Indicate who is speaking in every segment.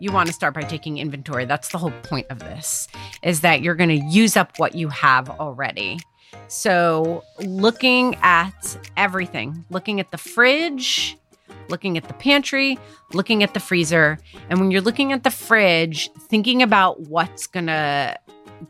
Speaker 1: you want to start by taking inventory. That's the whole point of this is that you're going to use up what you have already. So, looking at everything, looking at the fridge, looking at the pantry, looking at the freezer. And when you're looking at the fridge, thinking about what's going to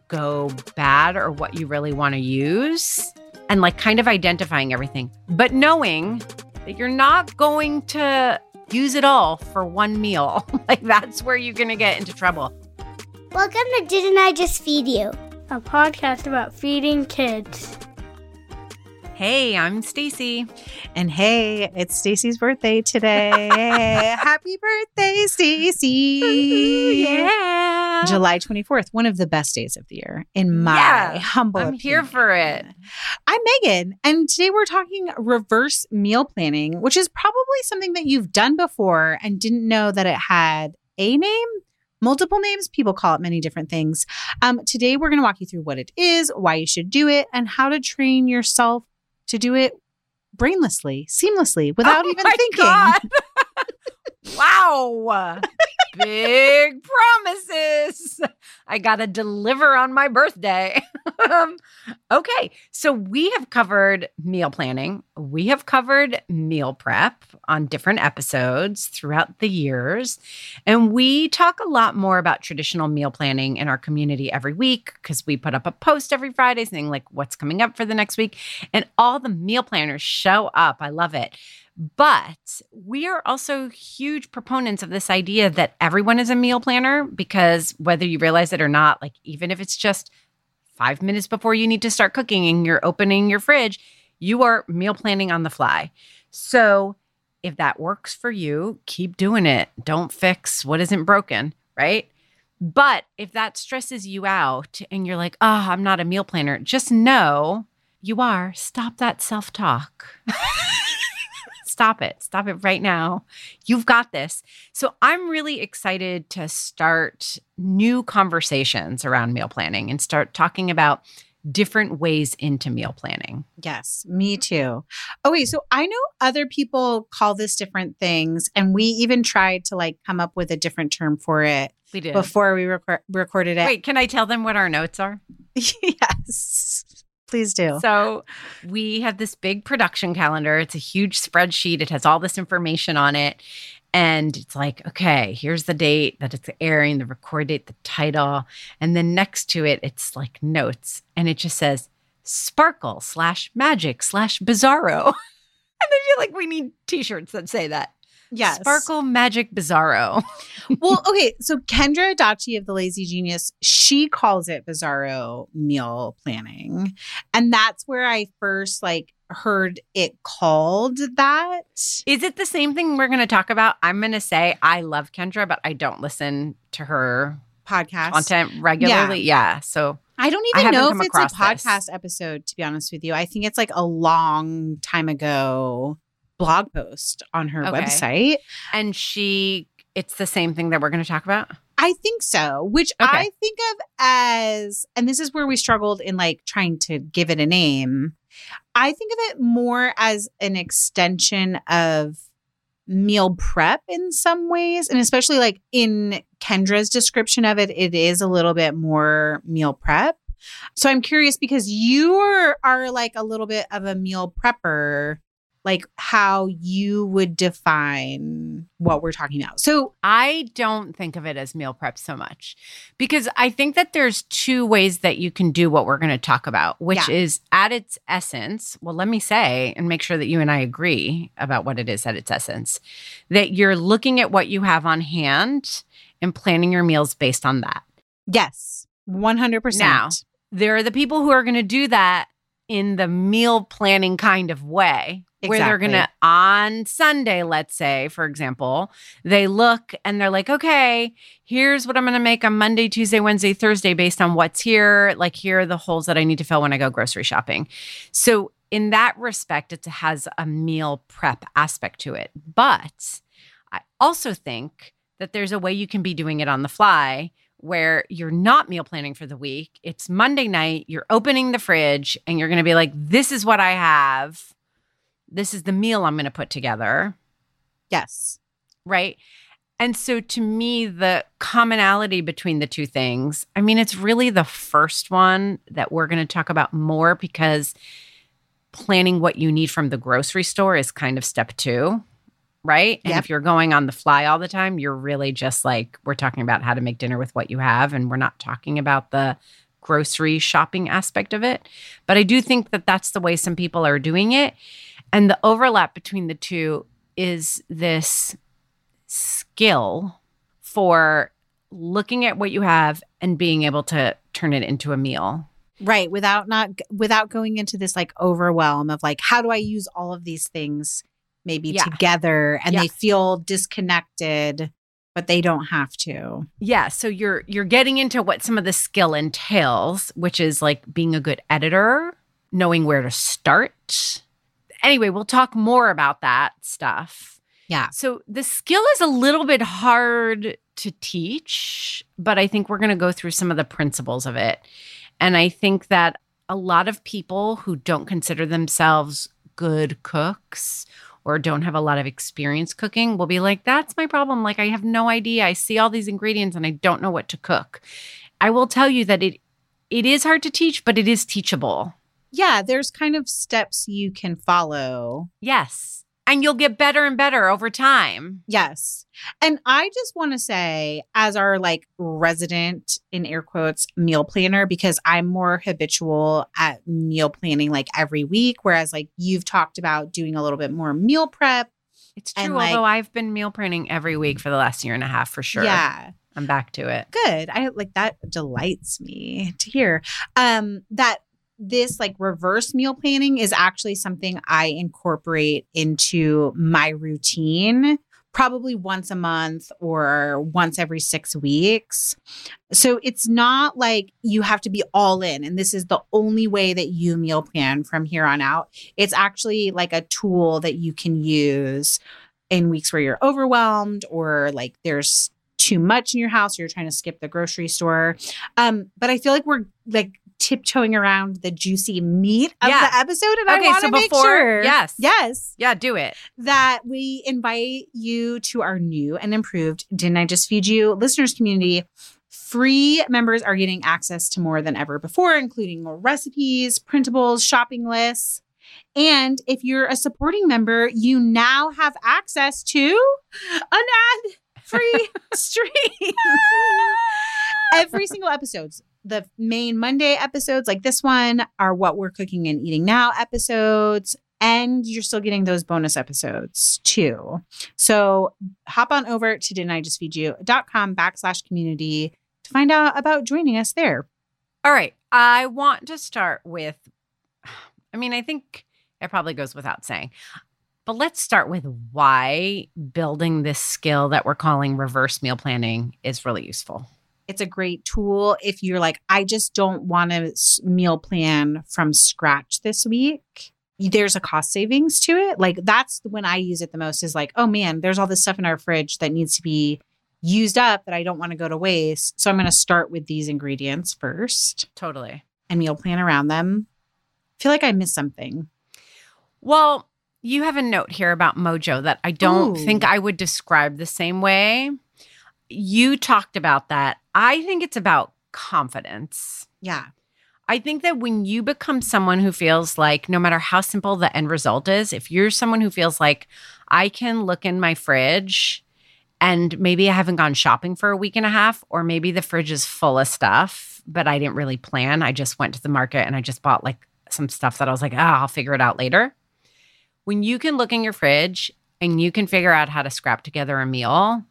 Speaker 1: go bad or what you really want to use and like kind of identifying everything, but knowing that you're not going to use it all for one meal. like that's where you're going to get into trouble.
Speaker 2: Welcome to Didn't I Just Feed You?
Speaker 3: A podcast about feeding kids.
Speaker 1: Hey, I'm Stacy.
Speaker 4: And hey, it's Stacy's birthday today. Happy birthday, Stacy.
Speaker 1: yeah.
Speaker 4: July 24th, one of the best days of the year in my
Speaker 1: Yeah,
Speaker 4: humble
Speaker 1: I'm here for it.
Speaker 4: I'm Megan, and today we're talking reverse meal planning, which is probably something that you've done before and didn't know that it had a name. Multiple names, people call it many different things. Um, today, we're going to walk you through what it is, why you should do it, and how to train yourself to do it brainlessly, seamlessly, oh without
Speaker 1: Oh
Speaker 4: even
Speaker 1: my
Speaker 4: thinking.
Speaker 1: God. wow. Big promises. I got to deliver on my birthday. um, okay. So we have covered meal planning. We have covered meal prep on different episodes throughout the years. And we talk a lot more about traditional meal planning in our community every week because we put up a post every Friday saying, like, what's coming up for the next week. And all the meal planners show up. I love it. But we are also huge proponents of this idea that everyone is a meal planner because whether you realize it or not, like even if it's just five minutes before you need to start cooking and you're opening your fridge, you are meal planning on the fly. So if that works for you, keep doing it. Don't fix what isn't broken, right? But if that stresses you out and you're like, oh, I'm not a meal planner, just know you are. Stop that self talk. Stop it. Stop it right now. You've got this. So I'm really excited to start new conversations around meal planning and start talking about different ways into meal planning.
Speaker 4: Yes, me too. Oh, okay, so I know other people call this different things, and we even tried to like come up with a different term for it
Speaker 1: We did.
Speaker 4: before we record- recorded it.
Speaker 1: Wait, can I tell them what our notes are?
Speaker 4: yes, please do.
Speaker 1: So we have this big production calendar. It's a huge spreadsheet. It has all this information on it. And it's like, okay, here's the date that it's airing, the record date, the title. And then next to it, it's like notes. And it just says sparkle slash magic slash bizarro. and I feel like we need t shirts that say that.
Speaker 4: Yes,
Speaker 1: Sparkle magic bizarro.
Speaker 4: well, okay, so Kendra Adachi of the Lazy Genius, she calls it Bizarro meal planning, and that's where I first like heard it called that.
Speaker 1: Is it the same thing we're going to talk about? I'm going to say I love Kendra, but I don't listen to her
Speaker 4: Podcast
Speaker 1: content regularly. Yeah. So
Speaker 4: I don't even
Speaker 1: haven't
Speaker 4: know if it's a
Speaker 1: across this.
Speaker 4: podcast episode, to be honest with you. I think it's like a long time ago blog post on her
Speaker 1: Okay.
Speaker 4: website.
Speaker 1: and she it's the same thing that we're going to talk about.
Speaker 4: I think so, which
Speaker 1: Okay.
Speaker 4: I think of as, and this is where we struggled in like trying to give it a name. I think of it more as an extension of meal prep in some ways. And especially like in Kendra's description of it, it is a little bit more meal prep. So I'm curious because you are, are like a little bit of a meal prepper, like how you would define what we're talking about. So
Speaker 1: I don't think of it as meal prep so much because I think that there's two ways that you can do what we're going to talk about, which
Speaker 4: Yeah.
Speaker 1: is at its essence. Well, let me say and make sure that you and I agree about what it is at its essence that you're looking at what you have on hand and planning your meals based on that.
Speaker 4: Yes, 100%.
Speaker 1: Now, there are the people who are going to do that in the meal planning kind of way where they're to on Sunday let's say for example they look and they're like okay here's what I'm to make on Monday Tuesday Wednesday Thursday based on what's here. Like here are the holes that I need to fill when I go grocery shopping. So in that respect it has a meal prep aspect to it. But I also think that there's a way you can be doing it on the fly where you're not meal planning for the week. It's Monday night, you're opening the fridge and you're going to be like, this is what I have. This is the meal I'm going to put together.
Speaker 4: yes.
Speaker 1: Right. And so to me, the commonality between the two things, I mean, it's really the first one that we're going to talk about more because planning what you need from the grocery store is kind of step two, right? And
Speaker 4: Yep.
Speaker 1: if you're going on the fly all the time, you're really just like, we're talking about how to make dinner with what you have, and we're not talking about the grocery shopping aspect of it. But I do think that that's the way some people are doing it. And the overlap between the two is this skill for looking at what you have and being able to turn it into a meal.
Speaker 4: Right. Without not without going into this like overwhelm of like, how do I use all of these things maybe
Speaker 1: Yeah.
Speaker 4: together and
Speaker 1: Yeah.
Speaker 4: they feel disconnected, but they don't have to.
Speaker 1: Yeah, so you're you're getting into what some of the skill entails, which is like being a good editor, knowing where to start. Anyway, we'll talk more about that stuff.
Speaker 4: Yeah.
Speaker 1: So the skill is a little bit hard to teach, but I think we're going to go through some of the principles of it. And I think that a lot of people who don't consider themselves good cooks or don't have a lot of experience cooking will be like, that's my problem. Like, I have no idea. I see all these ingredients and I don't know what to cook. I will tell you that it it is hard to teach, but it is teachable.
Speaker 4: Yeah, there's kind of steps you can follow.
Speaker 1: Yes. And you'll get better and better over time.
Speaker 4: Yes. And I just want to say, as our like resident in air quotes meal planner, because I'm more habitual at meal planning like every week, whereas like you've talked about doing a little bit more meal prep.
Speaker 1: It's
Speaker 4: And,
Speaker 1: true.
Speaker 4: like-
Speaker 1: although I've been meal planning every week for the last year and a half for sure.
Speaker 4: Yeah.
Speaker 1: I'm back to it.
Speaker 4: Good. I like that delights me to hear. Um, that this like reverse meal planning is actually something I incorporate into my routine probably once a month or once every six weeks. So it's not like you have to be all in and this is the only way that you meal plan from here on out. It's actually like a tool that you can use in weeks where you're overwhelmed or like there's too much in your house or you're trying to skip the grocery store. Um, but I feel like we're like tiptoeing around the juicy meat of
Speaker 1: Yeah.
Speaker 4: the episode and I
Speaker 1: Okay,
Speaker 4: want
Speaker 1: so
Speaker 4: to make
Speaker 1: before-
Speaker 4: sure
Speaker 1: yes.
Speaker 4: yes
Speaker 1: Yeah, do it.
Speaker 4: that we invite you to our new and improved Didn't I Just Feed You listeners community. Free members are getting access to more than ever before, including more recipes, printables, shopping lists. And if you're a supporting member, you now have access to an ad free stream. Every single episodes, the main Monday episodes like this one are what we're cooking and eating now episodes. And you're still getting those bonus episodes too. So hop on over to didn'tijustfeedyou.com backslash community to find out about joining us there.
Speaker 1: All right. I want to start with, I mean, I think it probably goes without saying, but let's start with why building this skill that we're calling reverse meal planning is really useful.
Speaker 4: It's a great tool if you're like, I just don't want to meal plan from scratch this week. There's a cost savings to it. Like, that's when I use it the most is like, oh man, there's all this stuff in our fridge that needs to be used up that I don't want to go to waste. So I'm going to start with these ingredients first
Speaker 1: Totally.
Speaker 4: and meal plan around them. I feel like I missed something.
Speaker 1: Well, you have a note here about Mojo that I don't
Speaker 4: Ooh.
Speaker 1: think I would describe the same way. You talked about that. I think it's about confidence.
Speaker 4: Yeah.
Speaker 1: I think that when you become someone who feels like no matter how simple the end result is, if you're someone who feels like I can look in my fridge and maybe I haven't gone shopping for a week and a half, or maybe the fridge is full of stuff, but I didn't really plan. I just went to the market and I just bought like some stuff that I was like, ah, I'll figure it out later. When you can look in your fridge and you can figure out how to scrap together a meal,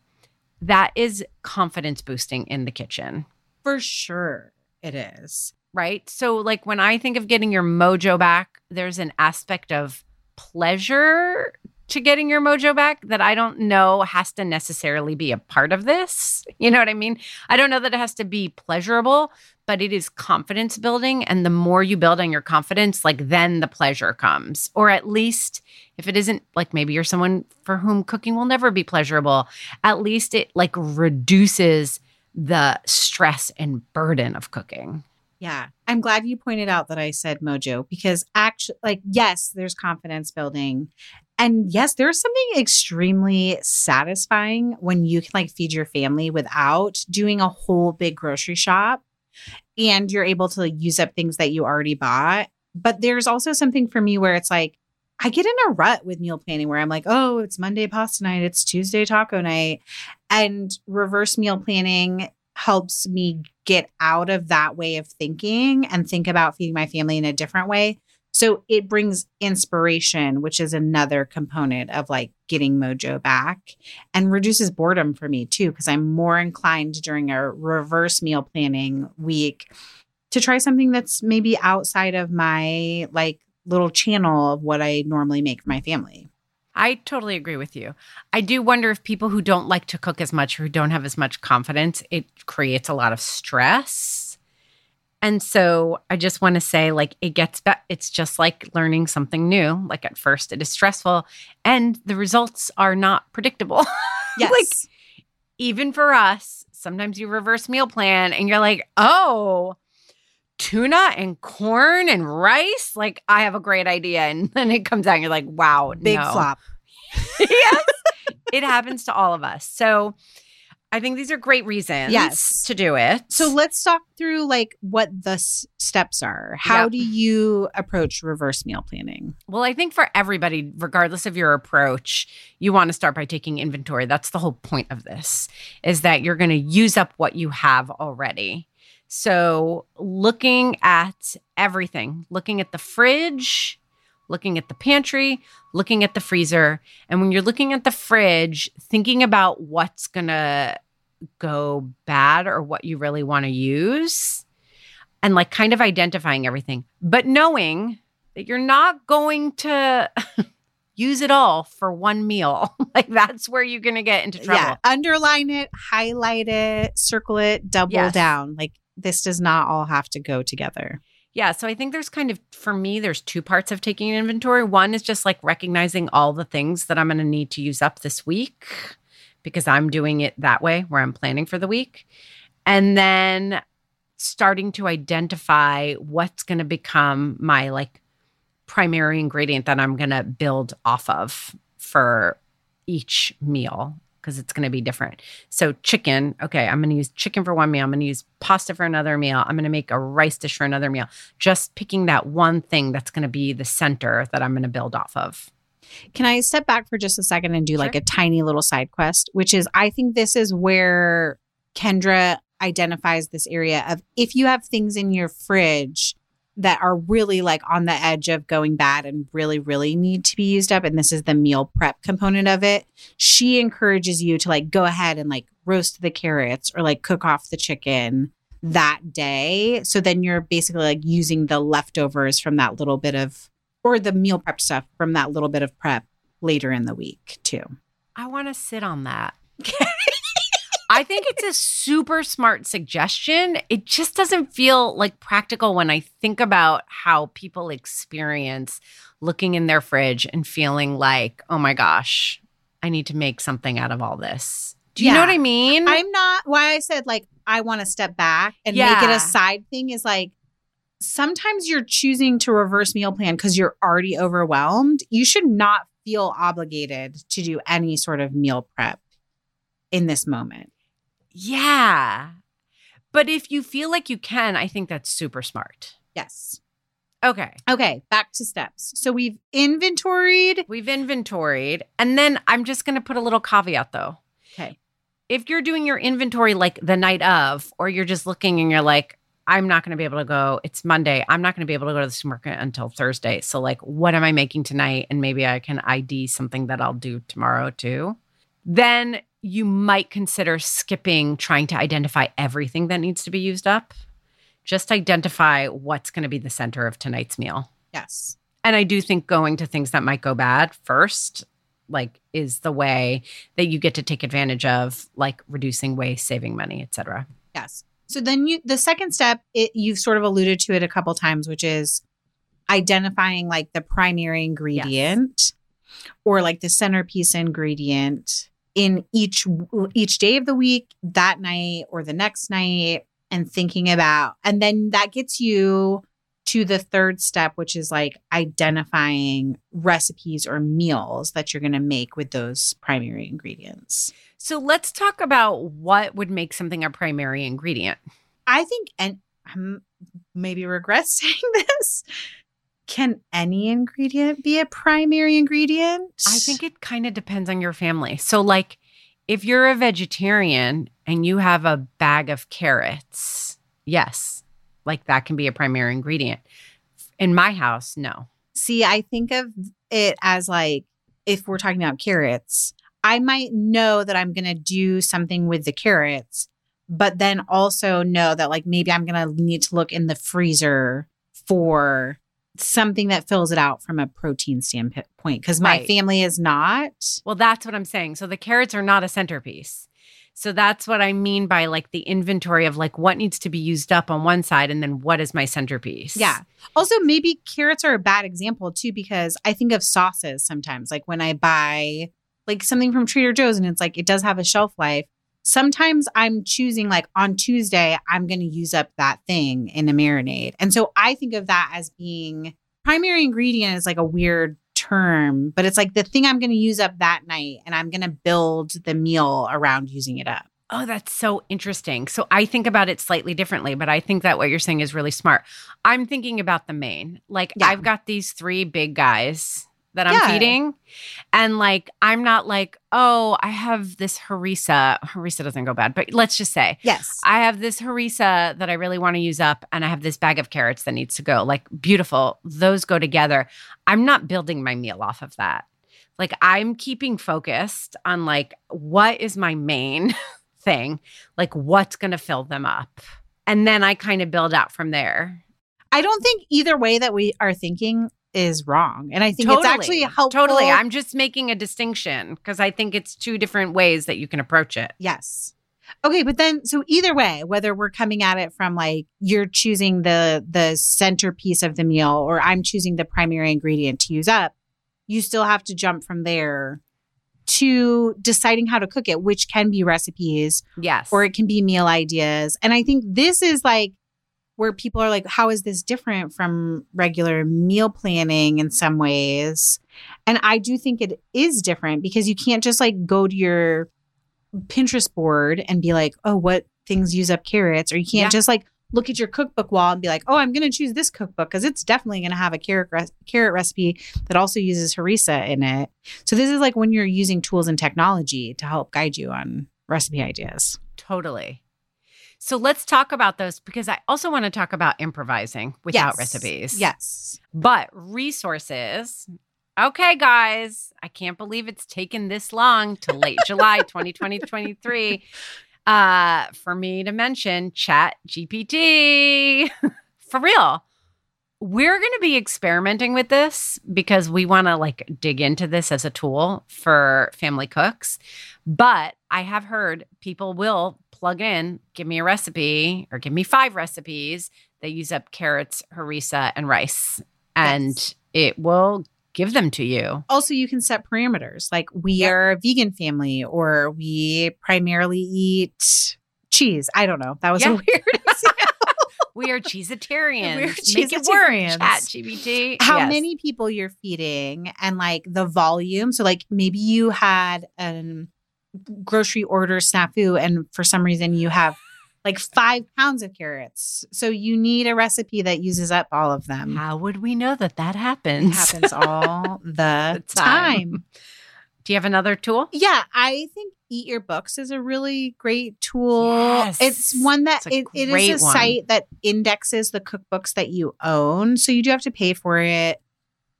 Speaker 1: that is confidence boosting in the kitchen
Speaker 4: For sure it is.
Speaker 1: right? So, like when I think of getting your mojo back, there's an aspect of pleasure to getting your mojo back that I don't know has to necessarily be a part of this. You know what I mean? I don't know that it has to be pleasurable, but it is confidence building. And the more you build on your confidence, like then the pleasure comes. Or at least if it isn't like maybe you're someone for whom cooking will never be pleasurable, at least it like reduces the stress and burden of cooking.
Speaker 4: Yeah. I'm glad you pointed out that I said mojo because actually, like, yes, there's confidence building. And yes, there's something extremely satisfying when you can like feed your family without doing a whole big grocery shop and you're able to use up things that you already bought. But there's also something for me where it's like, I get in a rut with meal planning where I'm like, oh, it's Monday pasta night, it's Tuesday taco night. And reverse meal planning helps me get out of that way of thinking and think about feeding my family in a different way. So it brings inspiration, which is another component of like getting mojo back and reduces boredom for me too, because I'm more inclined during a reverse meal planning week to try something that's maybe outside of my like little channel of what I normally make for my family.
Speaker 1: I totally agree with you. I do wonder if people who don't like to cook as much or who don't have as much confidence, it creates a lot of stress. And so I just want to say, like, it gets better. It's just like learning something new. Like, at first, it is stressful and the results are not predictable.
Speaker 4: Yes.
Speaker 1: like, even for us, sometimes you reverse meal plan and you're like, oh, tuna and corn and rice. Like, I have a great idea. And then it comes out and you're like, wow,
Speaker 4: Big
Speaker 1: no.
Speaker 4: flop.
Speaker 1: yes, it happens to all of us. So I think these are great reasons
Speaker 4: Yes.
Speaker 1: to do it.
Speaker 4: So let's talk through like what the s- steps are. How
Speaker 1: Yep.
Speaker 4: do you approach reverse meal planning?
Speaker 1: Well, I think for everybody, regardless of your approach, you want to start by taking inventory. That's the whole point of this is that you're going to use up what you have already. So, looking at everything, looking at the fridge, looking at the pantry, looking at the freezer, and when you're looking at the fridge, thinking about what's going to go bad or what you really want to use and like kind of identifying everything, but knowing that you're not going to use it all for one meal. like that's where you're going to get into trouble.
Speaker 4: Yeah, underline it, highlight it, circle it, double
Speaker 1: Yes.
Speaker 4: down. Like this does not all have to go together.
Speaker 1: Yeah. So I think there's kind of, for me, there's two parts of taking inventory. One is just like recognizing all the things that I'm going to need to use up this week because I'm doing it that way where I'm planning for the week. And then starting to identify what's going to become my like primary ingredient that I'm going to build off of for each meal because it's going to be different. So chicken, okay, I'm going to use chicken for one meal. I'm going to use pasta for another meal. I'm going to make a rice dish for another meal. Just picking that one thing that's going to be the center that I'm going to build off of.
Speaker 4: Can I step back for just a second and do like a tiny little side quest, which is I think this is where Kendra identifies this area of if you have things in your fridge that are really like on the edge of going bad and really, really need to be used up. And this is the meal prep component of it. She encourages you to like go ahead and like roast the carrots or like cook off the chicken that day. So then you're basically like using the leftovers from that little bit of, or the meal prep stuff from that little bit of prep later in the week too.
Speaker 1: I want to sit on that. I think it's a super smart suggestion. It just doesn't feel like practical when I think about how people experience looking in their fridge and feeling like, oh my gosh, I need to make something out of all this. Do you know what I mean?
Speaker 4: I'm not why I said like I want to step back and make it a side thing is like sometimes you're choosing to reverse meal plan because you're already overwhelmed. You should not feel obligated to do any sort of meal prep in this moment.
Speaker 1: Yeah. But if you feel like you can, I think that's super smart.
Speaker 4: Yes.
Speaker 1: Okay.
Speaker 4: Okay, back to steps. So we've inventoried.
Speaker 1: We've inventoried. And then I'm just going to put a little caveat though.
Speaker 4: Okay.
Speaker 1: If you're doing your inventory like the night of, or you're just looking and you're like, I'm not going to be able to go. It's Monday. I'm not going to be able to go to the supermarket until Thursday. So, like, what am I making tonight? And maybe I can ID something that I'll do tomorrow too. Then you might consider skipping trying to identify everything that needs to be used up. Just identify what's going to be the center of tonight's meal.
Speaker 4: Yes.
Speaker 1: And I do think going to things that might go bad first, like, is the way that you get to take advantage of, like, reducing waste, saving money, et cetera.
Speaker 4: Yes. So then you the second step, it you've sort of alluded to it a couple times, which is identifying like the primary ingredient or like the centerpiece ingredient in each each day of the week, that night or the next night and thinking about and then that gets you to the third step, which is like identifying recipes or meals that you're going to make with those primary ingredients.
Speaker 1: So let's talk about what would make something a primary ingredient.
Speaker 4: I think, and I'm maybe regret saying this. Can any ingredient be a primary ingredient?
Speaker 1: I think it kind of depends on your family. So, like, if you're a vegetarian and you have a bag of carrots, yes, like that can be a primary ingredient. In my house, no.
Speaker 4: See, I think of it as like if we're talking about carrots, I might know that I'm going to do something with the carrots, but then also know that like maybe I'm going to need to look in the freezer for something that fills it out from a protein standpoint because my
Speaker 1: Right.
Speaker 4: family is not.
Speaker 1: Well, that's what I'm saying. So the carrots are not a centerpiece. So that's what I mean by like the inventory of like what needs to be used up on one side and then what is my centerpiece.
Speaker 4: Yeah. Also, maybe carrots are a bad example too, because I think of sauces sometimes. Like when I buy like something from Trader Joe's and it's like it does have a shelf life. Sometimes I'm choosing like on Tuesday, I'm going to use up that thing in a marinade. And so I think of that as being primary ingredient is like a weird term, but it's like the thing I'm going to use up that night and I'm going to build the meal around using it up.
Speaker 1: Oh, that's so interesting. So I think about it slightly differently, but I think that what you're saying is really smart. I'm thinking about the main. Like
Speaker 4: Yeah.
Speaker 1: I've got these three big guys that I'm
Speaker 4: Yeah.
Speaker 1: feeding. And like I'm not like, oh, I have this harissa. Harissa doesn't go bad, but let's just say
Speaker 4: Yes.
Speaker 1: I have this harissa that I really want to use up, and I have this bag of carrots that needs to go. Like, beautiful. Those go together. I'm not building my meal off of that. Like, I'm keeping focused on like, what is my main thing? Like, what's going to fill them up? And then I kind of build out from there.
Speaker 4: I don't think either way that we are thinking is wrong. And I think it's actually helpful.
Speaker 1: Totally. I'm just making a distinction because I think it's two different ways that you can approach it.
Speaker 4: Yes. Okay, but then so either way, whether we're coming at it from like you're choosing the the centerpiece of the meal or I'm choosing the primary ingredient to use up, you still have to jump from there to deciding how to cook it, which can be recipes
Speaker 1: Yes.
Speaker 4: or it can be meal ideas. And I think this is like where people are like, how is this different from regular meal planning in some ways? And I do think it is different because you can't just like go to your Pinterest board and be like, oh, what things use up carrots? Or you can't
Speaker 1: Yeah.
Speaker 4: just like look at your cookbook wall and be like, oh, I'm going to choose this cookbook because it's definitely going to have a carrot, res- carrot recipe that also uses harissa in it. So this is like when you're using tools and technology to help guide you on recipe ideas.
Speaker 1: Totally. So let's talk about those because I also want to talk about improvising without
Speaker 4: Yes.
Speaker 1: recipes.
Speaker 4: Yes.
Speaker 1: But resources. Okay, guys, I can't believe it's taken this long to late July 2023 uh, for me to mention Chat GPT. for real. We're going to be experimenting with this because we want to like dig into this as a tool for family cooks. But I have heard people will plug in, give me a recipe or give me five recipes that use up carrots, harissa, and rice. And
Speaker 4: Yes.
Speaker 1: it will give them to you.
Speaker 4: Also, you can set parameters like we
Speaker 1: Yep.
Speaker 4: are a vegan family or we primarily eat cheese. I don't know. That was a weird
Speaker 1: We are cheesetarians.
Speaker 4: We're
Speaker 1: Make it work,
Speaker 4: cheesetarians.
Speaker 1: Chat GPT.
Speaker 4: how
Speaker 1: Yes.
Speaker 4: many people you're feeding and like the volume. So like maybe you had a grocery order snafu and for some reason you have like five pounds of carrots. So you need a recipe that uses up all of them.
Speaker 1: How would we know that that happens?
Speaker 4: It
Speaker 1: happens?
Speaker 4: all the
Speaker 1: The time.
Speaker 4: time.
Speaker 1: Do you have another tool?
Speaker 4: Yeah, I think Eat Your Books is a really great tool.
Speaker 1: Yes.
Speaker 4: It's one that
Speaker 1: It's
Speaker 4: it, it is a
Speaker 1: one.
Speaker 4: site that indexes the cookbooks that you own. So you do have to pay for it.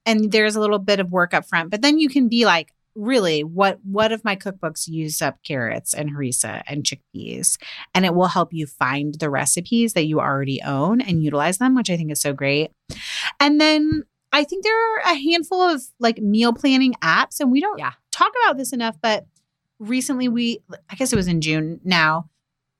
Speaker 4: And there's a little bit of work up front. But then you can be like, really, what what of my cookbooks use up carrots and harissa and chickpeas? And it will help you find the recipes that you already own and utilize them, which I think is so great. And then I think there are a handful of like meal planning apps, and we don't
Speaker 1: Yeah.
Speaker 4: talk about this enough, but recently we, I guess it was in June now,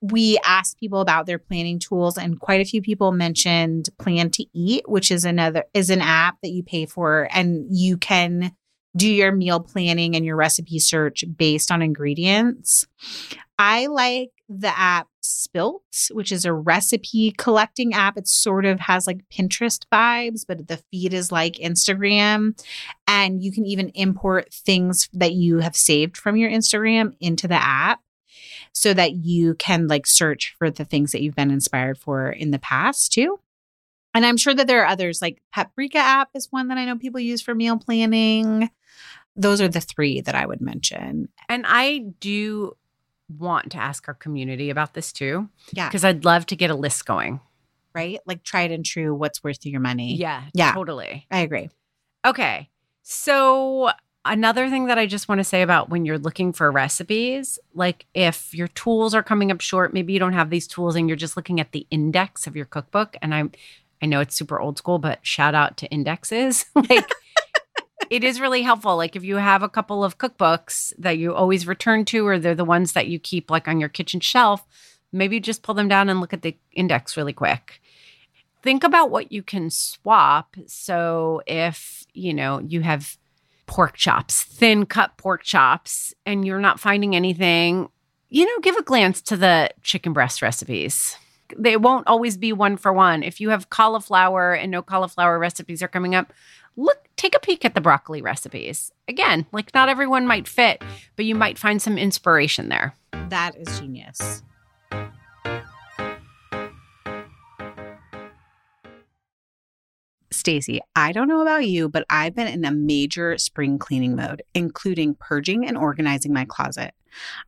Speaker 4: we asked people about their planning tools, and quite a few people mentioned Plan to Eat, which is another is an app that you pay for, and you can do your meal planning and your recipe search based on ingredients. I like the app Spillt, which is a recipe collecting app. It sort of has like Pinterest vibes, but the feed is like Instagram. And you can even import things that you have saved from your Instagram into the app so that you can like search for the things that you've been inspired for in the past too. And I'm sure that there are others like Paprika app is one that I know people use for meal planning. Those are the three that I would mention.
Speaker 1: And I do want to ask our community about this too.
Speaker 4: Yeah.
Speaker 1: Because I'd love to get a list going.
Speaker 4: Right? Like tried and true, what's worth your money.
Speaker 1: Yeah.
Speaker 4: Yeah.
Speaker 1: Totally.
Speaker 4: I agree.
Speaker 1: Okay. So, another thing that I just want to say about when you're looking for recipes, like if your tools are coming up short, maybe you don't have these tools and you're just looking at the index of your cookbook. And I'm, I know it's super old school, but shout out to indexes. like, it is really helpful. Like if you have a couple of cookbooks that you always return to, or they're the ones that you keep like on your kitchen shelf, maybe just pull them down and look at the index really quick. Think about what you can swap. So if, you know, you have pork chops, thin cut pork chops, and you're not finding anything, you know, give a glance to the chicken breast recipes. They won't always be one for one. If you have cauliflower and no cauliflower recipes are coming up, look, take a peek at the broccoli recipes. Again, like not everyone might fit, but you might find some inspiration there.
Speaker 4: That is genius. Stacy, I don't know about you, but I've been in a major spring cleaning mode, including purging and organizing my closet.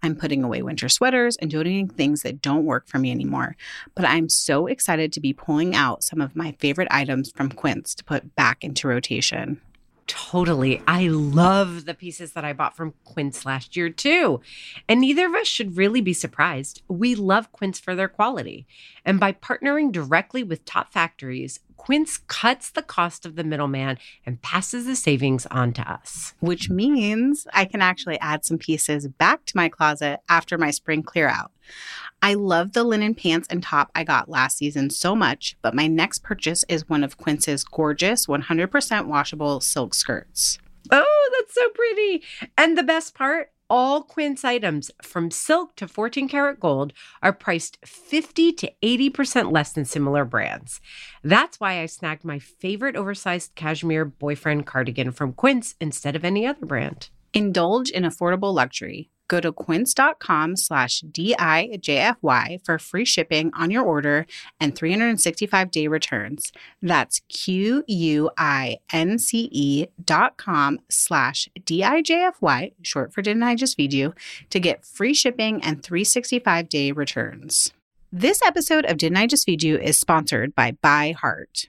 Speaker 4: I'm putting away winter sweaters and donating things that don't work for me anymore. But I'm so excited to be pulling out some of my favorite items from Quince to put back into rotation.
Speaker 1: Totally. I love the pieces that I bought from Quince last year, too. And neither of us should really be surprised. We love Quince for their quality. And by partnering directly with top factories, Quince cuts the cost of the middleman and passes the savings on to us.
Speaker 4: Which means I can actually add some pieces back to my closet after my spring clear out. I love the linen pants and top I got last season so much, but my next purchase is one of Quince's gorgeous 100% washable silk skirts.
Speaker 1: Oh, that's so pretty. And the best part all Quince items from silk to 14 karat gold are priced 50 to 80% less than similar brands. That's why I snagged my favorite oversized cashmere boyfriend cardigan from Quince instead of any other brand.
Speaker 4: Indulge in affordable luxury. Go to quince.com slash DIJFY for free shipping on your order and 365 day returns. That's Q U I N C E dot com slash DIJFY, short for Didn't I Just Feed You, to get free shipping and 365 day returns. This episode of Didn't I Just Feed You is sponsored by ByHeart.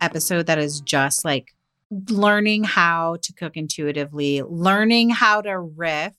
Speaker 4: episode that is just like learning how to cook intuitively, learning how to riff.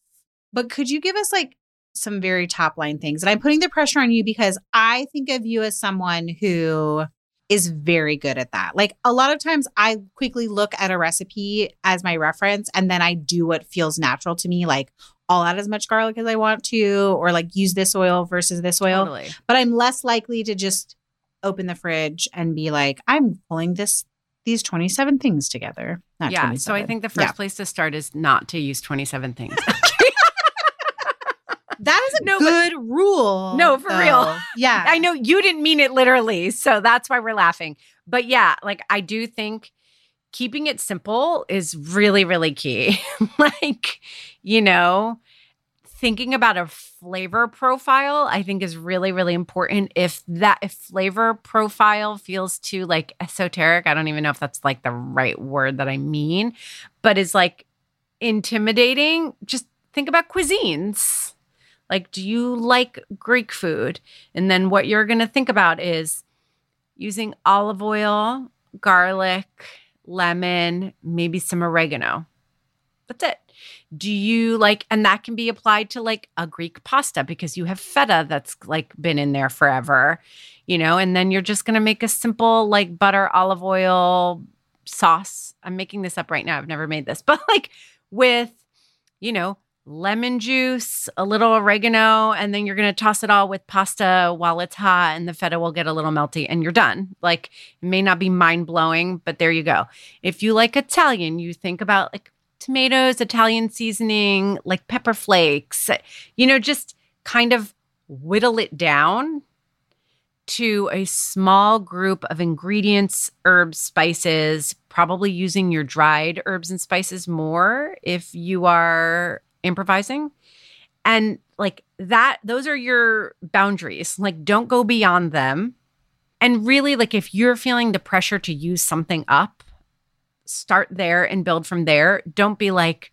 Speaker 4: But could you give us like some very top line things? And I'm putting the pressure on you because I think of you as someone who is very good at that. Like a lot of times I quickly look at a recipe as my reference and then I do what feels natural to me like I'll add as much garlic as I want to or like use this oil versus this oil.
Speaker 1: Totally.
Speaker 4: But I'm less likely to just open the fridge and be like I'm pulling this these 27 things together. Not
Speaker 1: yeah. So I think the first
Speaker 4: Yeah.
Speaker 1: place to start is not to use 27 things.
Speaker 4: that is a
Speaker 1: No, but-
Speaker 4: good rule.
Speaker 1: No, for real.
Speaker 4: Yeah.
Speaker 1: I know you didn't mean it literally, so that's why we're laughing. But yeah, like I do think keeping it simple is really, really key. like, you know, thinking about a flavor profile, I think is really, really important. If that if flavor profile feels too like esoteric, I don't even know if that's like the right word that I mean, but is like intimidating, just think about cuisines. Like, do you like Greek food? And then what you're going to think about is using olive oil, garlic, lemon, maybe some oregano. That's it. Do you like, and that can be applied to like a Greek pasta because you have feta that's like been in there forever, you know, and then you're just going to make a simple like butter, olive oil sauce. I'm making this up right now. I've never made this, but like with, you know, lemon juice, a little oregano, and then you're going to toss it all with pasta while it's hot and the feta will get a little melty and you're done. Like it may not be mind blowing, but there you go. If you like Italian, you think about like tomatoes, Italian seasoning, like pepper flakes, you know, just kind of whittle it down to a small group of ingredients, herbs, spices, probably using your dried herbs and spices more if you are improvising. And like that, those are your boundaries. Like, don't go beyond them. And really, like, if you're feeling the pressure to use something up, start there and build from there. Don't be like,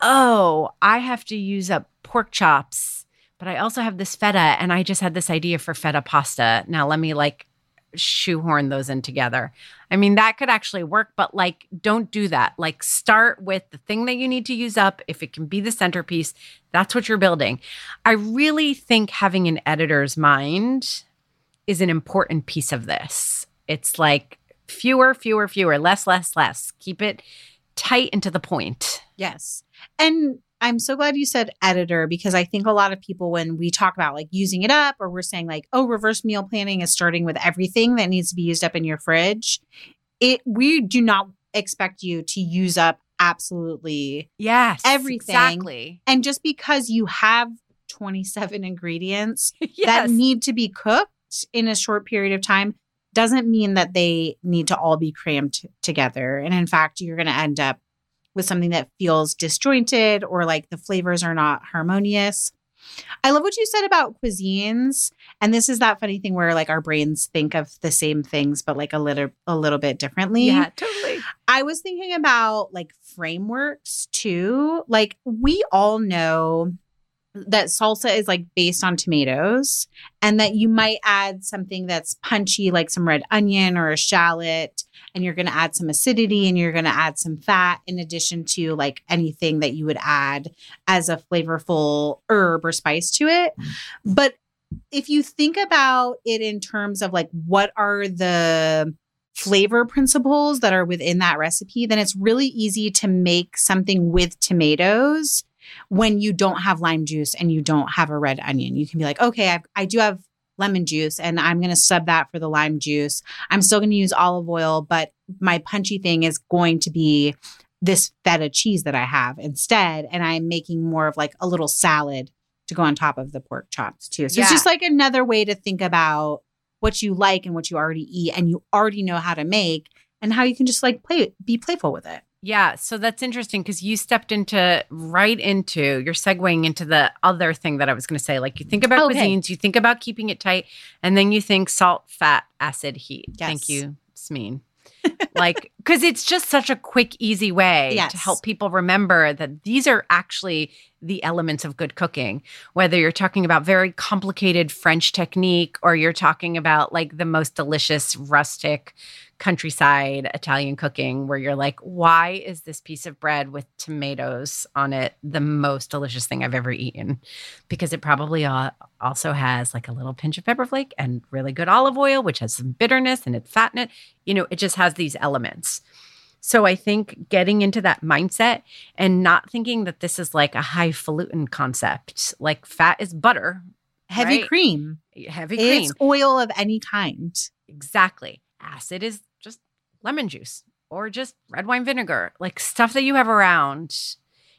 Speaker 1: oh, I have to use up pork chops, but I also have this feta and I just had this idea for feta pasta. Now let me like shoehorn those in together. I mean, that could actually work, but like, don't do that. Like, start with the thing that you need to use up. If it can be the centerpiece, that's what you're building. I really think having an editor's mind is an important piece of this. It's like fewer, fewer, fewer, less, less, less. Keep it tight and to the point.
Speaker 4: Yes. And I'm so glad you said editor because I think a lot of people, when we talk about like using it up or we're saying like, oh, reverse meal planning is starting with everything that needs to be used up in your fridge, it we do not expect you to use up absolutely
Speaker 1: Yes.
Speaker 4: Everything.
Speaker 1: Exactly.
Speaker 4: and just because you have 27 ingredients that need to be cooked in a short period of time doesn't mean that they need to all be crammed t- together. And in fact, you're going to end up with something that feels disjointed or like the flavors are not harmonious. I love what you said about cuisines. And this is that funny thing where like our brains think of the same things but like a little a little bit differently.
Speaker 1: yeah, totally.
Speaker 4: I was thinking about like frameworks too. Like we all know that salsa is like based on tomatoes and that you might add something that's punchy like some red onion or a shallot and you're going to add some acidity and you're going to add some fat in addition to like anything that you would add as a flavorful herb or spice to it. Mm-hmm. But if you think about it in terms of like what are the flavor principles that are within that recipe, then it's really easy to make something with tomatoes when you don't have lime juice and you don't have a red onion. You can be like, okay, I've, I do have lemon juice and I'm going to sub that for the lime juice. I'm still going to use olive oil, but my punchy thing is going to be this feta cheese that I have instead. And I'm making more of like a little salad to go on top of the pork chops too. So it's just like another way to think about what you like and what you already eat and you already know how to make and how you can just like play be playful with it.
Speaker 1: Yeah, so that's interesting because you stepped into right into you're segueing into the other thing that I was going to say. Like you think about oh,
Speaker 4: Okay.
Speaker 1: cuisines, you think about keeping it tight, and then you think salt, fat, acid, heat. Thank you, Samin. like because it's just such a quick, easy way
Speaker 4: Yes.
Speaker 1: to help people remember that these are actually the elements of good cooking. Whether you're talking about very complicated French technique or you're talking about like the most delicious rustic countryside Italian cooking where you're like, why is this piece of bread with tomatoes on it the most delicious thing I've ever eaten? Because it probably also has like a little pinch of pepper flake and really good olive oil, which has some bitterness and it's fat in it. You know, it just has these elements. So I think getting into that mindset and not thinking that this is like a highfalutin concept, like fat is butter,
Speaker 4: Heavy
Speaker 1: Right.
Speaker 4: cream.
Speaker 1: heavy cream.
Speaker 4: It's oil of any kind.
Speaker 1: Exactly. Acid is lemon juice or just red wine vinegar, like stuff that you have around.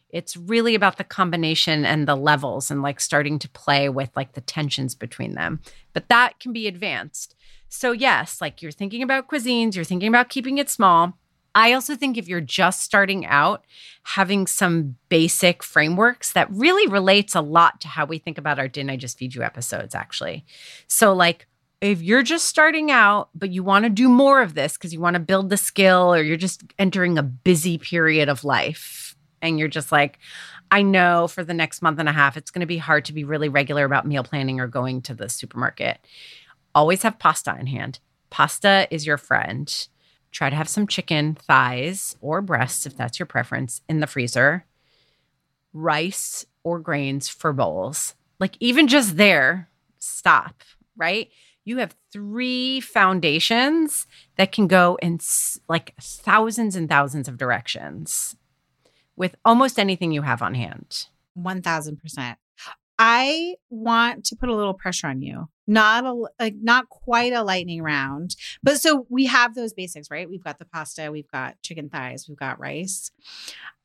Speaker 1: It's really about the combination and the levels and like starting to play with like the tensions between them. But that can be advanced. So, yes, like you're thinking about cuisines, you're thinking about keeping it small. I also think if you're just starting out, having some basic frameworks that really relates a lot to how we think about our Didn't I Just Feed You episodes, actually. So, like, if you're just starting out, but you want to do more of this because you want to build the skill or you're just entering a busy period of life and you're just like, I know for the next month and a half, it's going to be hard to be really regular about meal planning or going to the supermarket. Always have pasta in hand. Pasta is your friend. Try to have some chicken thighs or breasts, if that's your preference, in the freezer. Rice or grains for bowls. Like, even just there, stop, right? You have three foundations that can go in like thousands and thousands of directions with almost anything you have on hand.
Speaker 4: 1000%. I want to put a little pressure on you. Not a like not quite a lightning round. But so we have those basics, right? We've got the pasta, we've got chicken thighs, we've got rice.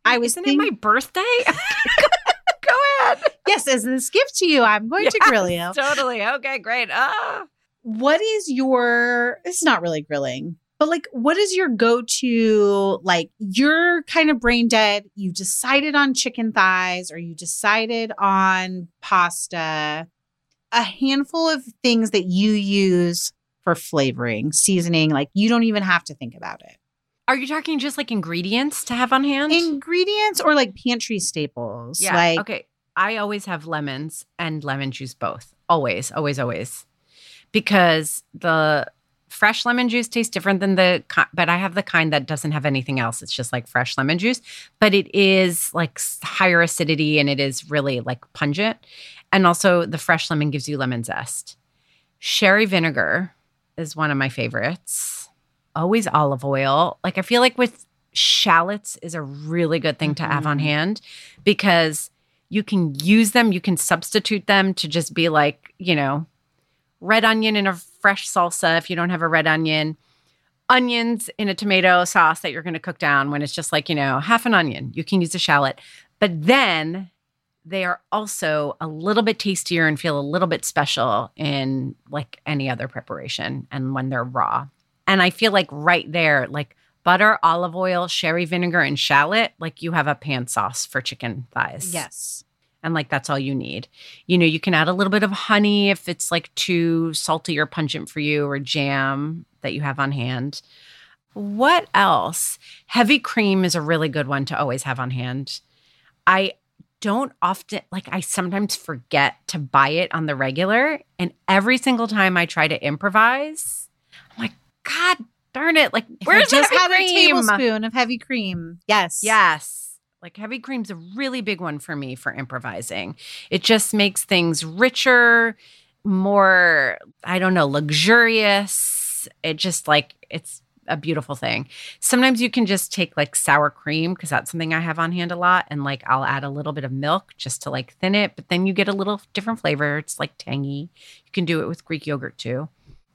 Speaker 4: I was
Speaker 1: Isn't
Speaker 4: thinking,
Speaker 1: it my birthday? Go ahead.
Speaker 4: yes, as this gift to you, I'm going to grill you.
Speaker 1: Totally. Okay, great. Ah.
Speaker 4: What is your it's not really grilling but like what is your go-to like you're kind of brain dead you decided on chicken thighs or you decided on pasta a handful of things that you use for flavoring seasoning like you don't even have to think about it
Speaker 1: Are you talking just like ingredients to have on hand?
Speaker 4: ingredients or like pantry staples
Speaker 1: yeah.
Speaker 4: like
Speaker 1: okay. I always have lemons and lemon juice both. Always, always, always. Because the fresh lemon juice tastes different than the but I have the kind that doesn't have anything else. It's just like fresh lemon juice, but it is like higher acidity and it is really like pungent. And also the fresh lemon gives you lemon zest. Sherry vinegar is one of my favorites. Always olive oil. Like I feel like with shallots is a really good thing to have on
Speaker 4: Mhm.
Speaker 1: hand because you can use them, you can substitute them to just be like, you know, red onion in a fresh salsa if you don't have a red onion, onions in a tomato sauce that you're going to cook down when it's just like, you know, half an onion. You can use a shallot. But then they are also a little bit tastier and feel a little bit special in like any other preparation and when they're raw. And I feel like right there, like butter, olive oil, sherry vinegar, and shallot, like you have a pan sauce for chicken thighs.
Speaker 4: yes
Speaker 1: And like that's all you need. You know, you can add a little bit of honey if it's like too salty or pungent for you, or jam that you have on hand. What else? Heavy cream is a really good one to always have on hand. I don't often like I sometimes forget to buy it on the regular and every single time I try to improvise, I'm like, God darn it, like where's
Speaker 4: just
Speaker 1: heavy
Speaker 4: a
Speaker 1: cream?
Speaker 4: tablespoon of heavy cream yes
Speaker 1: Yes. Like heavy cream's a really big one for me for improvising. It just makes things richer, more, I don't know, luxurious. It just like it's a beautiful thing. Sometimes you can just take like sour cream because that's something I have on hand a lot. And like I'll add a little bit of milk just to like thin it, but then you get a little different flavor. It's like tangy. You can do it with Greek yogurt too.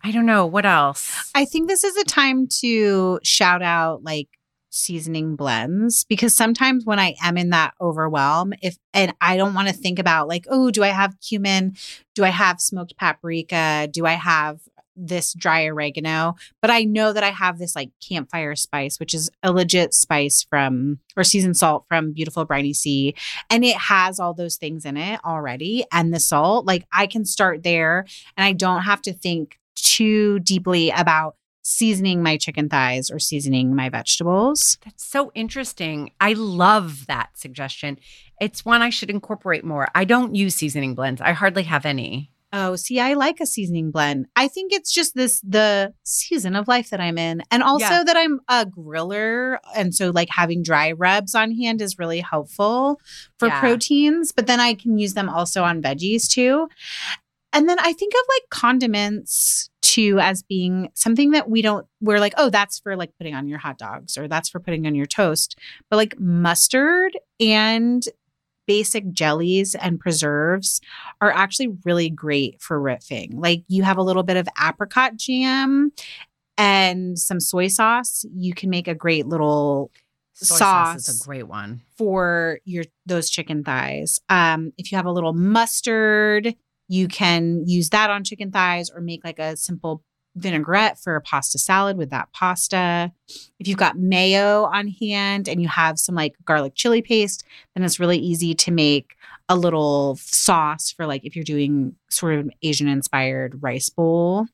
Speaker 1: I don't know. What else?
Speaker 4: I think this is a time to shout out like seasoning blends because sometimes when I am in that overwhelm, if and I don't want to think about like, oh, do I have cumin? Do I have smoked paprika? Do I have this dry oregano? But I know that I have this like campfire spice, which is a legit spice from or seasoned salt from beautiful briny sea. And it has all those things in it already. And the salt, like I can start there and I don't have to think too deeply about seasoning my chicken thighs or seasoning my vegetables.
Speaker 1: That's so interesting. I love that suggestion. It's one I should incorporate more. I don't use seasoning blends. I hardly have any.
Speaker 4: Oh, see, I like a seasoning blend. I think it's just this the season of life that I'm in. And also
Speaker 1: Yeah.
Speaker 4: that I'm a griller. And so like having dry rubs on hand is really helpful for
Speaker 1: Yeah.
Speaker 4: proteins, but then I can use them also on veggies too. And then I think of like condiments too as being something that we don't we're like, oh, that's for like putting on your hot dogs or that's for putting on your toast. But like mustard and basic jellies and preserves are actually really great for riffing. Like you have a little bit of apricot jam and some soy sauce, you can make a great little
Speaker 1: Soy
Speaker 4: sauce,
Speaker 1: is a great one.
Speaker 4: for your those chicken thighs. Um if you have a little mustard, you can use that on chicken thighs or make like a simple vinaigrette for a pasta salad with that pasta. If you've got mayo on hand and you have some like garlic chili paste, then it's really easy to make a little sauce for like if you're doing sort of Asian inspired rice bowl.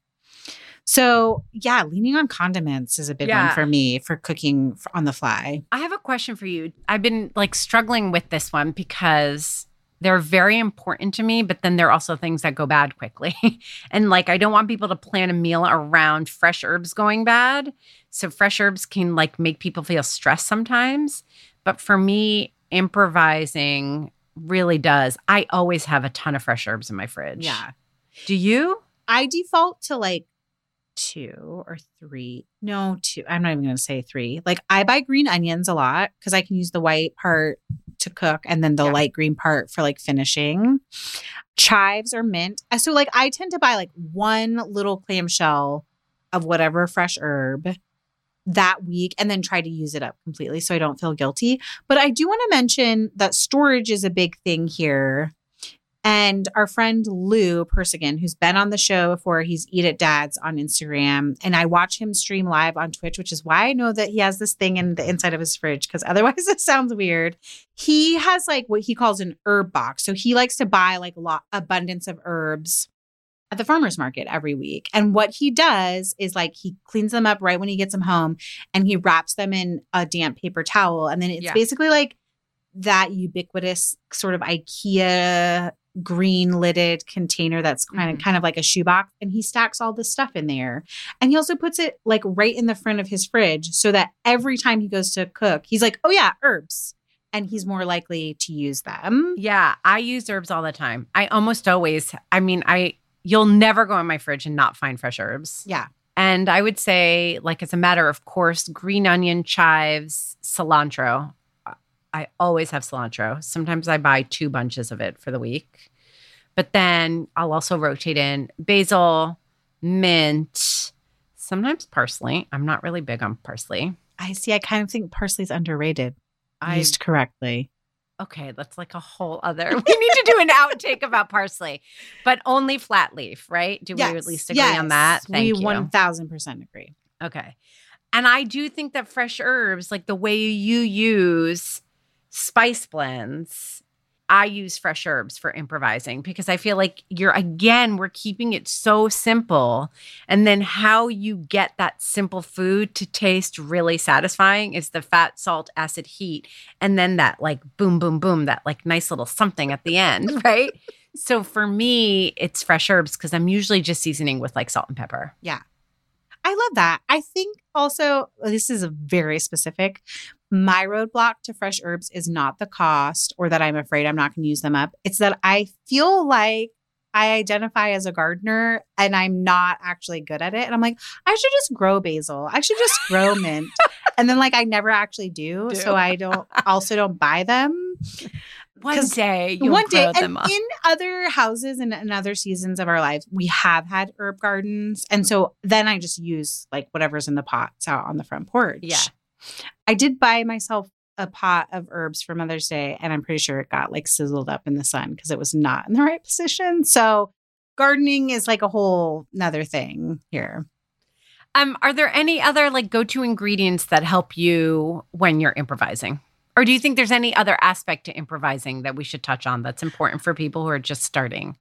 Speaker 4: So, yeah, leaning on condiments is a big
Speaker 1: Yeah.
Speaker 4: one for me for cooking on the fly.
Speaker 1: I have a question for you. I've been like struggling with this one because they're very important to me, but then there are also things that go bad quickly. and like, I don't want people to plan a meal around fresh herbs going bad. So, fresh herbs can like make people feel stressed sometimes. But for me, improvising really does. I always have a ton of fresh herbs in my fridge.
Speaker 4: Yeah.
Speaker 1: Do you?
Speaker 4: I default to like two or three. No, two. I'm not even going to say three. Like I buy green onions a lot because I can use the white part to cook and then the
Speaker 1: Yeah.
Speaker 4: light green part for like finishing. Chives or mint. Uh, So like I tend to buy like one little clamshell of whatever fresh herb that week and then try to use it up completely so I don't feel guilty. But I do want to mention that storage is a big thing here. And our friend Lou Persigan, who's been on the show before, he's Eat at Dads on Instagram. And I watch him stream live on Twitch, which is why I know that he has this thing in the inside of his fridge, because otherwise it sounds weird. He has like what he calls an herb box. So he likes to buy like a lot abundance of herbs at the farmer's market every week. And what he does is like he cleans them up right when he gets them home and he wraps them in a damp paper towel. And then it's
Speaker 1: Yeah.
Speaker 4: basically like that ubiquitous sort of IKEA green lidded container that's kind of mm-hmm. kind of like a shoebox and he stacks all this stuff in there and he also puts it like right in the front of his fridge so that every time he goes to cook he's like oh yeah herbs and he's more likely to use them
Speaker 1: Yeah, I use herbs all the time. I almost always, I mean, I you'll never go in my fridge and not find fresh herbs.
Speaker 4: yeah
Speaker 1: And I would say, like, as a matter of course, green onion, chives, cilantro. I always have cilantro. Sometimes I buy two bunches of it for the week. But then I'll also rotate in basil, mint, sometimes parsley. I'm not really big on parsley.
Speaker 4: i see i kind of think parsley's underrated
Speaker 1: I
Speaker 4: used correctly
Speaker 1: okay, that's like a whole other. We need to do an outtake about parsley, but only flat leaf, right? Do we at least agree on that? Thank
Speaker 4: we
Speaker 1: you.
Speaker 4: 1000% agree
Speaker 1: Okay. And I do think that fresh herbs, like the way you use spice blends, I use fresh herbs for improvising because I feel like you're, again, we're keeping it so simple. And then how you get that simple food to taste really satisfying is the fat, salt, acid, heat. And then that like boom, boom, boom, that like nice little something at the end, right? so for me, it's fresh herbs because I'm usually just seasoning with like salt and pepper. Yeah.
Speaker 4: I love that. I think also, this is a very specific. My roadblock to fresh herbs is not the cost or that I'm afraid I'm not going to use them up. It's that I feel like I identify as a gardener and I'm not actually good at it. And I'm like, I should just grow basil. I should just grow mint. And then like I never actually do.
Speaker 1: Do.
Speaker 4: So I don't also don't buy them.
Speaker 1: One day you'll
Speaker 4: One day and
Speaker 1: up.
Speaker 4: in other houses and in other seasons of our lives, we have had herb gardens. And so then I just use like whatever's in the pots out on the front porch.
Speaker 1: Yeah.
Speaker 4: I did buy myself a pot of herbs for Mother's Day, and I'm pretty sure it got like sizzled up in the sun because it was not in the right position. So gardening is like a whole nother thing here.
Speaker 1: Um, are there any other like go-to ingredients that help you when you're improvising? Or do you think there's any other aspect to improvising that we should touch on that's important for people who are just starting?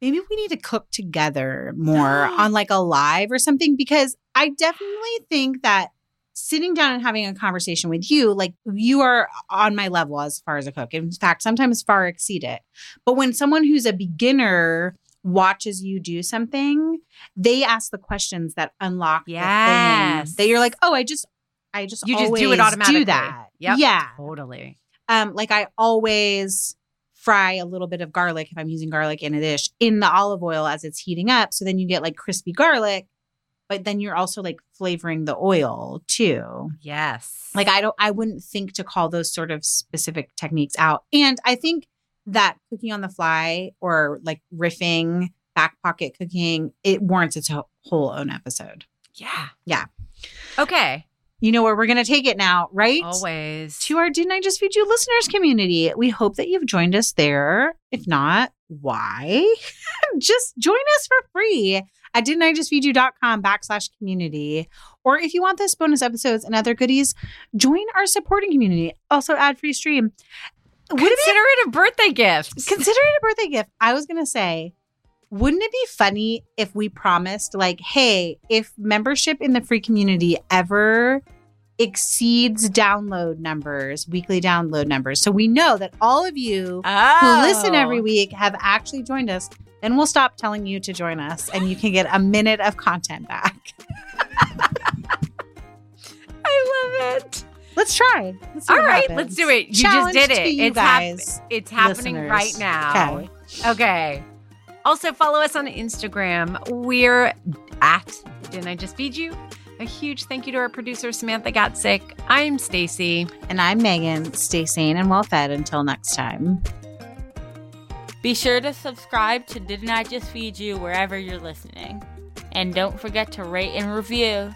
Speaker 4: Maybe we need to cook together more on like a live or something because I definitely think that sitting down and having a conversation with you, like you are on my level as far as a cook. In fact, sometimes far exceed it. But when someone who's a beginner watches you do something, they ask the questions that unlock the
Speaker 1: Yes.
Speaker 4: thing that you're like, oh, I just, I just,
Speaker 1: You just do it automatically.
Speaker 4: Do that,
Speaker 1: Yep.
Speaker 4: yeah.
Speaker 1: Totally.
Speaker 4: Um, like I always fry a little bit of garlic if I'm using garlic in a dish in the olive oil as it's heating up. So then you get like crispy garlic, but then you're also like flavoring the oil too.
Speaker 1: Yes.
Speaker 4: Like I don't I wouldn't think to call those sort of specific techniques out. And I think that cooking on the fly or like riffing, back pocket cooking, it warrants its whole own episode.
Speaker 1: yeah.
Speaker 4: Yeah.
Speaker 1: Okay.
Speaker 4: You know where we're going to take it now, right?
Speaker 1: Always.
Speaker 4: to our Didn't I Just Feed You listeners community. We hope that you've joined us there. If not, why? just join us for free at didn't I just feed you.com backslash community. Or if you want this bonus episodes and other goodies, join our supporting community. Also ad free stream. Would it
Speaker 1: Consider it a birthday gift.
Speaker 4: consider it a birthday gift? I was gonna say, wouldn't it be funny if we promised, like, hey, if membership in the free community ever exceeds download numbers, weekly download numbers. So we know that all of you
Speaker 1: oh.
Speaker 4: who listen every oh. week have actually joined us. Then we'll stop telling you to join us and you can get a minute of content back.
Speaker 1: I love it.
Speaker 4: Let's try. Let's
Speaker 1: All right,
Speaker 4: happens.
Speaker 1: let's do it. You
Speaker 4: Challenge
Speaker 1: just did it.
Speaker 4: you
Speaker 1: it's hap- it's happening
Speaker 4: listeners.
Speaker 1: right now.
Speaker 4: Okay.
Speaker 1: Okay. Also, follow us on Instagram. We're at Didn't I Just Feed You? A huge thank you to our producer, Samantha Got Sick. I'm Stacy.
Speaker 4: And I'm Megan. Stay sane and well fed until next time.
Speaker 5: Be sure to subscribe to Didn't I Just Feed You wherever you're listening. And don't forget to rate and review.